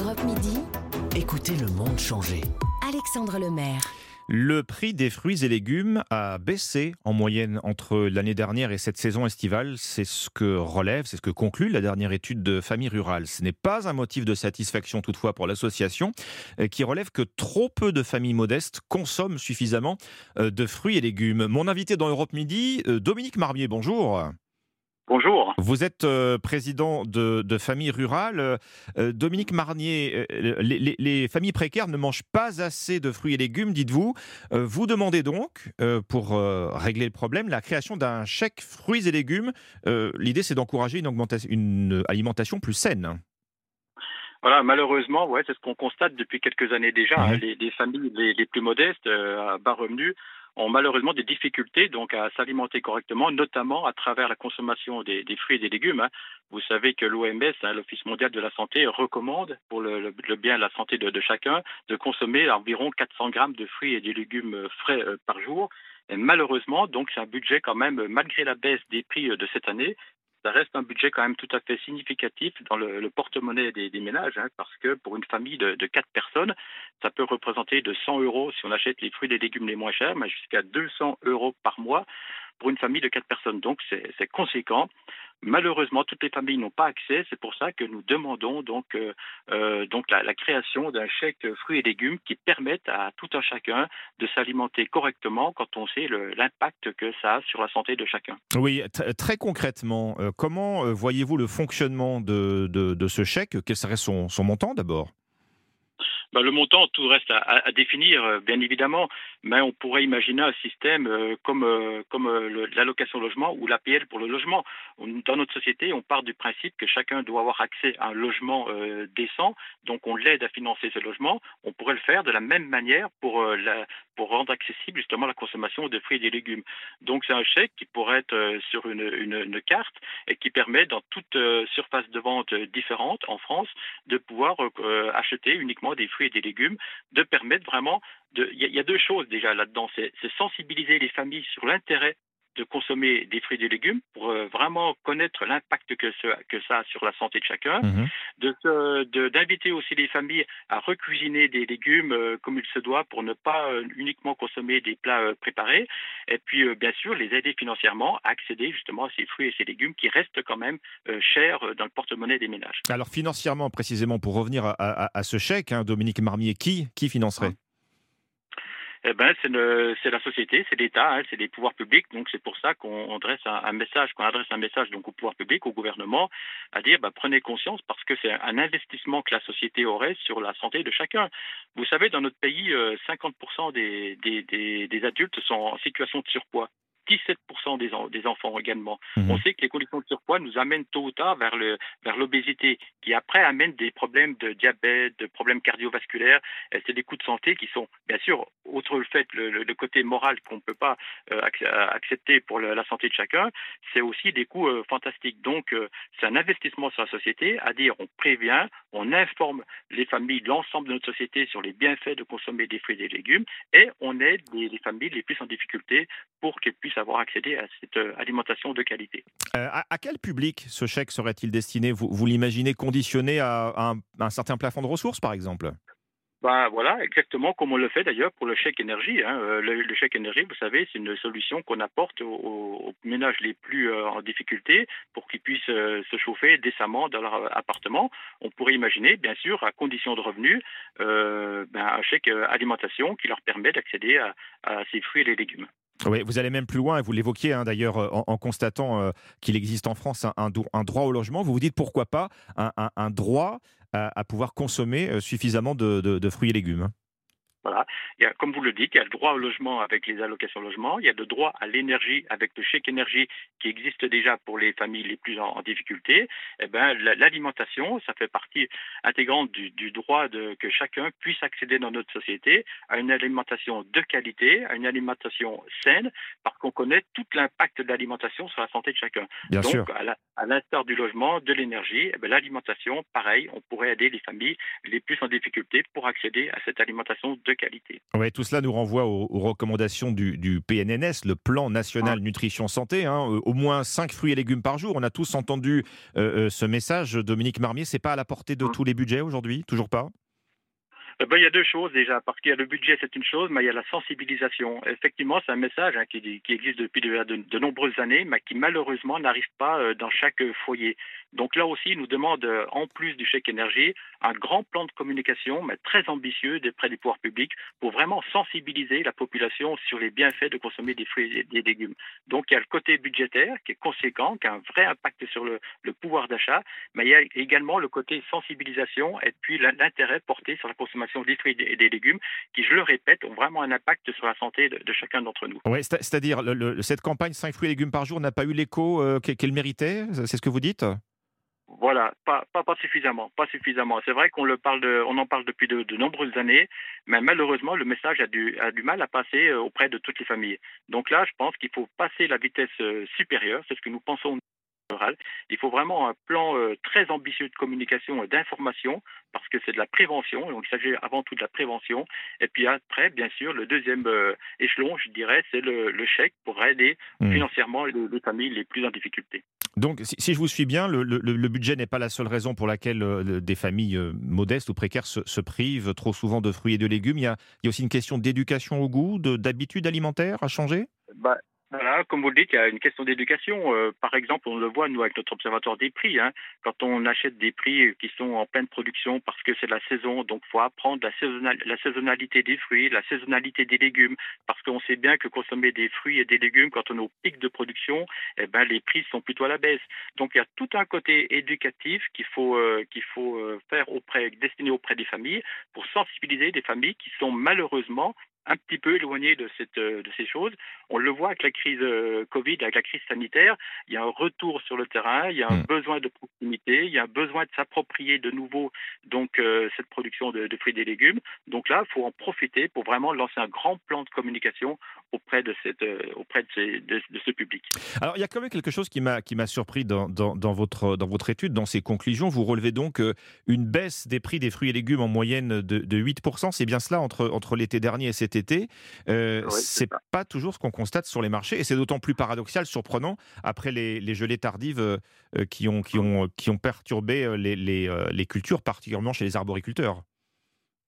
Europe Midi. Écoutez le monde changer. Alexandre Lemaire. Le prix des fruits et légumes a baissé en moyenne entre l'année dernière et cette saison estivale. C'est ce que relève, c'est ce que conclut la dernière étude de Famille Rurale. Ce n'est pas un motif de satisfaction toutefois pour l'association euh, qui relève que trop peu de familles modestes consomment suffisamment euh, de fruits et légumes. Mon invité dans Europe Midi, euh, Dominique Marmier, bonjour. Bonjour. Vous êtes euh, président de, de famille rurale. Euh, Dominique Marnier, euh, les, les, familles précaires ne mangent pas assez de fruits et légumes, dites-vous. vous demandez donc, pour régler le problème, la création d'un chèque fruits et légumes. L'idée, c'est d'encourager une, une alimentation plus saine. Voilà, malheureusement, ouais, c'est ce qu'on constate depuis quelques années déjà. Hein. les, les, familles les, les plus modestes, à bas revenus, ont malheureusement des difficultés donc à s'alimenter correctement, notamment à travers la consommation des, fruits et des légumes. Hein. Vous savez que l'OMS, hein, l'Office mondial de la santé, recommande pour le, bien et la santé de, chacun de consommer environ 400 grammes de fruits et des légumes frais euh, par jour. Malheureusement, donc c'est un budget quand même, malgré la baisse des prix euh, de cette année, ça reste un budget quand même tout à fait significatif dans le, porte-monnaie des, des, ménages, hein, parce que pour une famille de, de 4 personnes, ça peut représenter de 100 euros si on achète les fruits et les légumes les moins chers, mais jusqu'à 200 euros par mois pour une famille de 4 personnes. Donc c'est conséquent. Malheureusement, toutes les familles n'ont pas accès. C'est pour ça que nous demandons donc, euh, euh, la, création d'un chèque fruits et légumes qui permette à tout un chacun de s'alimenter correctement quand on sait l'impact que ça a sur la santé de chacun. Oui, très concrètement, euh, comment voyez-vous le fonctionnement de, ce chèque? Quel serait son montant d'abord? Ben, le montant, tout reste à, à, définir, euh, bien évidemment, mais on pourrait imaginer un système euh, comme, euh, comme l'allocation logement ou l'APL pour le logement. Dans notre société, on part du principe que chacun doit avoir accès à un logement décent, donc on l'aide à financer ce logement. On pourrait le faire de la même manière pour, la, pour rendre accessible justement la consommation de fruits et des légumes. Donc c'est un chèque qui pourrait être sur une, carte et qui permet dans toute surface de vente différente en France de pouvoir acheter uniquement des fruits et des légumes, de permettre vraiment. Il y, a deux choses déjà là-dedans, c'est sensibiliser les familles sur l'intérêt de consommer des fruits et des légumes pour euh, vraiment connaître l'impact que, ce, que ça a sur la santé de chacun, mmh. de, d'inviter de, aussi les familles à recuisiner des légumes euh, comme il se doit pour ne pas euh, uniquement consommer des plats euh, préparés, et puis euh, bien sûr les aider financièrement à accéder justement à ces fruits et ces légumes qui restent quand même euh, chers dans le porte-monnaie des ménages. Alors financièrement précisément, pour revenir à, à, à ce chèque, hein, Dominique Marmier, qui, qui financerait? Eh ben, c'est la société, c'est l'État, hein, c'est les pouvoirs publics. Donc c'est pour ça qu'on dresse un, message, qu'on adresse un message donc au pouvoir public, au gouvernement, à dire bah, prenez conscience parce que c'est un investissement que la société aurait sur la santé de chacun. Vous savez, dans notre pays, 50% des, des, des, des adultes sont en situation de surpoids. 17% des, en, des, enfants également. Mmh. On sait que les conditions de surpoids nous amènent tôt ou tard vers le vers l'obésité, qui après amène des problèmes de diabète, de problèmes cardiovasculaires. C'est des coûts de santé qui sont, bien sûr, outre le fait le, le, le côté moral qu'on ne peut pas euh, accepter pour le, la santé de chacun, c'est aussi des coûts euh, fantastiques. Donc, euh, c'est un investissement sur la société, à dire on prévient, on informe les familles, l'ensemble de notre société sur les bienfaits de consommer des fruits et des légumes, et on aide les, les familles les plus en difficulté pour qu'elles puissent avoir accédé à cette euh, alimentation de qualité. Euh, à, à, quel public ce chèque serait-il destiné? Vous, vous l'imaginez conditionné à, à, un, à un certain plafond de ressources, par exemple? Ben voilà, exactement comme on le fait d'ailleurs pour le chèque énergie. Hein. Euh, le, le, chèque énergie, vous savez, c'est une solution qu'on apporte aux, aux, ménages les plus euh, en difficulté pour qu'ils puissent euh, se chauffer décemment dans leur appartement. On pourrait imaginer, bien sûr, à condition de revenus, euh, ben, un chèque alimentation qui leur permet d'accéder à, à ces fruits et les légumes. Vous allez même plus loin, et vous l'évoquiez hein, d'ailleurs en, en, constatant euh, qu'il existe en France un, droit au logement. Vous vous dites pourquoi pas un, droit à, pouvoir consommer euh, suffisamment de, fruits et légumes. Voilà. Il y a, comme vous le dites, il y a le droit au logement avec les allocations logement, il y a le droit à l'énergie avec le chèque énergie qui existe déjà pour les familles les plus en, en difficulté. Eh ben, l'alimentation, ça fait partie intégrante du, du droit de, que chacun puisse accéder dans notre société à une alimentation de qualité, à une alimentation saine, parce qu'on connaît tout l'impact de l'alimentation sur la santé de chacun. Bien Donc, sûr. à l'instar du logement, de l'énergie, eh ben, l'alimentation, pareil, on pourrait aider les familles les plus en difficulté pour accéder à cette alimentation de de qualité. Tout cela nous renvoie aux, recommandations du, PNNS, le Plan National Nutrition Santé. Hein. au moins 5 fruits et légumes par jour. On a tous entendu ce message. Dominique Marmier, c'est pas à la portée de tous les budgets aujourd'hui? Toujours pas? Eh ben, il y a deux choses déjà, parce qu'il y a le budget, c'est une chose, mais il y a la sensibilisation. Effectivement, c'est un message hein, qui, qui, existe depuis de, de, nombreuses années, mais qui malheureusement n'arrive pas euh, dans chaque foyer. Donc là aussi, il nous demande, euh, en plus du chèque énergie, un grand plan de communication, mais très ambitieux près des pouvoirs publics, pour vraiment sensibiliser la population sur les bienfaits de consommer des fruits et des légumes. Donc il y a le côté budgétaire qui est conséquent, qui a un vrai impact sur le, le pouvoir d'achat, mais il y a également le côté sensibilisation et puis l'intérêt porté sur la consommation des fruits et des légumes, qui, je le répète, ont vraiment un impact sur la santé de, chacun d'entre nous. Oui, c'est-à-dire cette campagne 5 fruits et légumes par jour n'a pas eu l'écho euh, qu'elle méritait, c'est ce que vous dites? Voilà, pas, pas, pas suffisamment, pas suffisamment. C'est vrai qu'on le parle de, on en parle depuis de, de, nombreuses années, mais malheureusement le message a du, a du mal à passer euh, auprès de toutes les familles. Donc là, je pense qu'il faut passer la vitesse euh, supérieure, c'est ce que nous pensons il faut vraiment un plan euh, très ambitieux de communication et d'information parce que c'est de la prévention, donc il s'agit avant tout de la prévention. Et puis après, bien sûr, le deuxième euh, échelon, je dirais, c'est le, chèque pour aider mmh. financièrement les, familles les plus en difficulté. Donc, si, je vous suis bien, le, budget n'est pas la seule raison pour laquelle euh, des familles modestes ou précaires se, privent trop souvent de fruits et de légumes. Il y a, aussi une question d'éducation au goût, d'habitude alimentaire à changer? Bah, voilà, comme vous le dites, il y a une question d'éducation. Euh, par exemple, on le voit, nous, avec notre observatoire des prix, hein, quand on achète des prix qui sont en pleine production parce que c'est la saison, donc il faut apprendre la, la, saisonnalité des fruits, la saisonnalité des légumes, parce qu'on sait bien que consommer des fruits et des légumes, quand on est au pic de production, eh ben, les prix sont plutôt à la baisse. Donc il y a tout un côté éducatif qu'il faut, euh, qu'il faut euh, faire auprès, destiné auprès des familles pour sensibiliser des familles qui sont malheureusement un petit peu éloigné de, cette, euh, de ces choses. On le voit avec la crise euh, Covid, avec la crise sanitaire, il y a un retour sur le terrain, il y a un hmm. besoin de proximité, il y a un besoin de s'approprier de nouveau donc euh, cette production de, fruits et légumes. Donc là, il faut en profiter pour vraiment lancer un grand plan de communication auprès de, cette, auprès de, de, ce public. Alors il y a quand même quelque chose qui m'a qui m'a surpris dans, dans, dans, votre dans votre étude, dans ces conclusions. Vous relevez donc une baisse des prix des fruits et légumes en moyenne de, de 8%. C'est bien cela entre entre l'été dernier et cet été. Euh, c'est pas toujours ce qu'on constate sur les marchés et c'est d'autant plus paradoxal, surprenant après les, gelées tardives euh, euh, qui, ont, qui, ont, qui ont perturbé les, les cultures, particulièrement chez les arboriculteurs.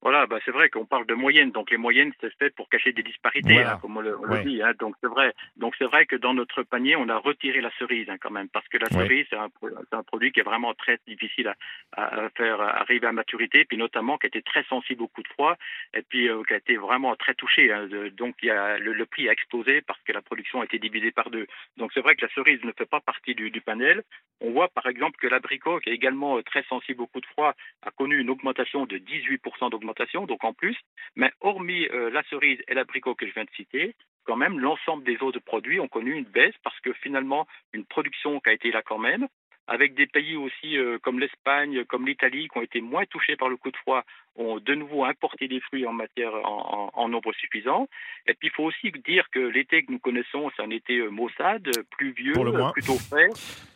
Voilà, bah c'est vrai qu'on parle de moyenne, donc les moyennes c'est fait pour cacher des disparités, hein, comme on le, dit. Hein, donc c'est vrai. Donc c'est vrai que dans notre panier, on a retiré la cerise hein, quand même, parce que la cerise c'est un, un, produit qui est vraiment très difficile à, à, faire arriver à maturité, puis notamment qui a été très sensible au coup de froid, et puis euh, qui a été vraiment très touché. Donc il y a, le, prix a explosé parce que la production a été divisée par deux. Donc c'est vrai que la cerise ne fait pas partie du, du panel. On voit par exemple que l'abricot, qui est également euh, très sensible au coup de froid, a connu une augmentation de 18% d'augmentation donc en plus. Mais hormis euh, la cerise et l'abricot que je viens de citer, quand même, l'ensemble des autres produits ont connu une baisse parce que finalement, une production qui a été là quand même, avec des pays aussi euh, comme l'Espagne, comme l'Italie, qui ont été moins touchés par le coup de froid, ont de nouveau importé des fruits en matière en, nombre suffisant. Et puis il faut aussi dire que l'été que nous connaissons, c'est un été euh, maussade, pluvieux, plutôt frais,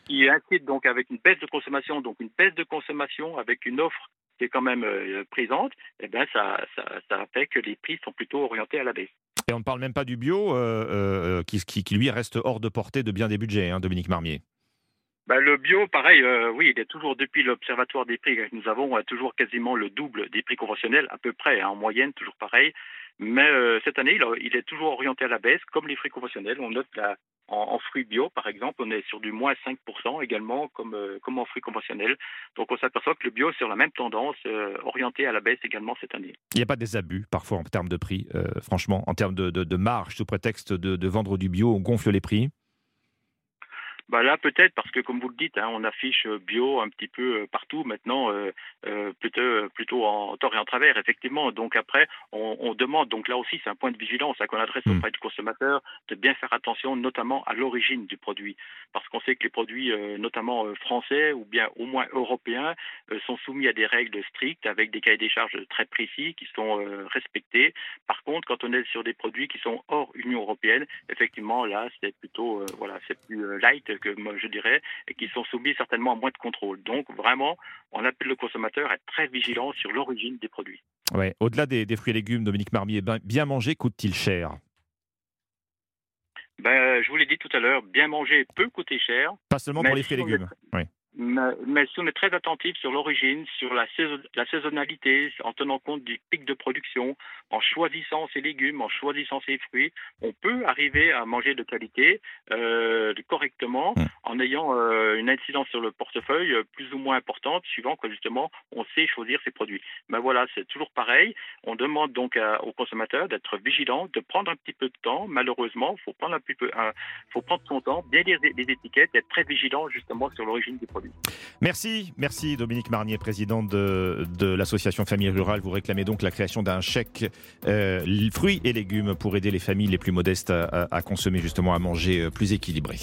qui incite donc avec une baisse de consommation, donc une baisse de consommation avec une offre qui est quand même euh, présente, eh ben ça, ça, fait que les prix sont plutôt orientés à la baisse. Et on ne parle même pas du bio, euh, euh, qui, qui, lui reste hors de portée de bien des budgets, hein, Dominique Marmier. Ben, le bio, pareil, oui, il est toujours depuis l'observatoire des prix que nous avons, toujours quasiment le double des prix conventionnels, à peu près, hein, en moyenne, toujours pareil. Mais cette année, il, il, est toujours orienté à la baisse, comme les prix conventionnels. On note la, en, fruits bio, par exemple, on est sur du moins 5% également, comme, euh, comme en fruits conventionnels. Donc on s'aperçoit que le bio est sur la même tendance, euh, orienté à la baisse également cette année. Il n'y a pas des abus parfois en termes de prix, euh, franchement, en termes de, marge, sous prétexte de vendre du bio, on gonfle les prix bah là peut-être parce que comme vous le dites, hein, on affiche euh, bio un petit peu euh, partout maintenant, euh, euh, plutôt plutôt en tort et en travers effectivement. Donc après, on, on demande donc là aussi c'est un point de vigilance hein, qu'on adresse mm. auprès du consommateur de bien faire attention, notamment à l'origine du produit, parce qu'on sait que les produits, notamment français ou bien au moins européens, sont soumis à des règles strictes avec des cahiers des charges très précis qui sont respectés. Par contre, quand on est sur des produits qui sont hors Union européenne, effectivement là c'est plutôt voilà c'est plus light que je dirais, et qui sont soumis certainement à moins de contrôle. Donc vraiment, on appelle le consommateur à être très vigilant sur l'origine des produits. Ouais. Au-delà des, des, fruits et légumes, Dominique Marmier, ben, bien manger coûte-t-il cher? Ben, Je vous l'ai dit tout à l'heure, bien manger peut coûter cher. Pas seulement pour les fruits et légumes. Oui. Mais, si on est très attentif sur l'origine, sur la, la, saisonnalité, en tenant compte du pic de production, en choisissant ses légumes, en choisissant ses fruits, on peut arriver à manger de qualité euh, correctement mmh. en ayant euh, une incidence sur le portefeuille plus ou moins importante, suivant que justement on sait choisir ses produits. Mais voilà, c'est toujours pareil. On demande donc à, aux consommateurs d'être vigilants, de prendre un petit peu de temps. Malheureusement, il faut prendre un petit peu, faut prendre son temps, bien lire les, les étiquettes, être très vigilant justement sur l'origine du produit. Merci, merci Dominique Marnier, président de, l'association Famille Rurale. Vous réclamez donc la création d'un chèque euh, fruits et légumes pour aider les familles les plus modestes à consommer justement à manger euh, plus équilibré.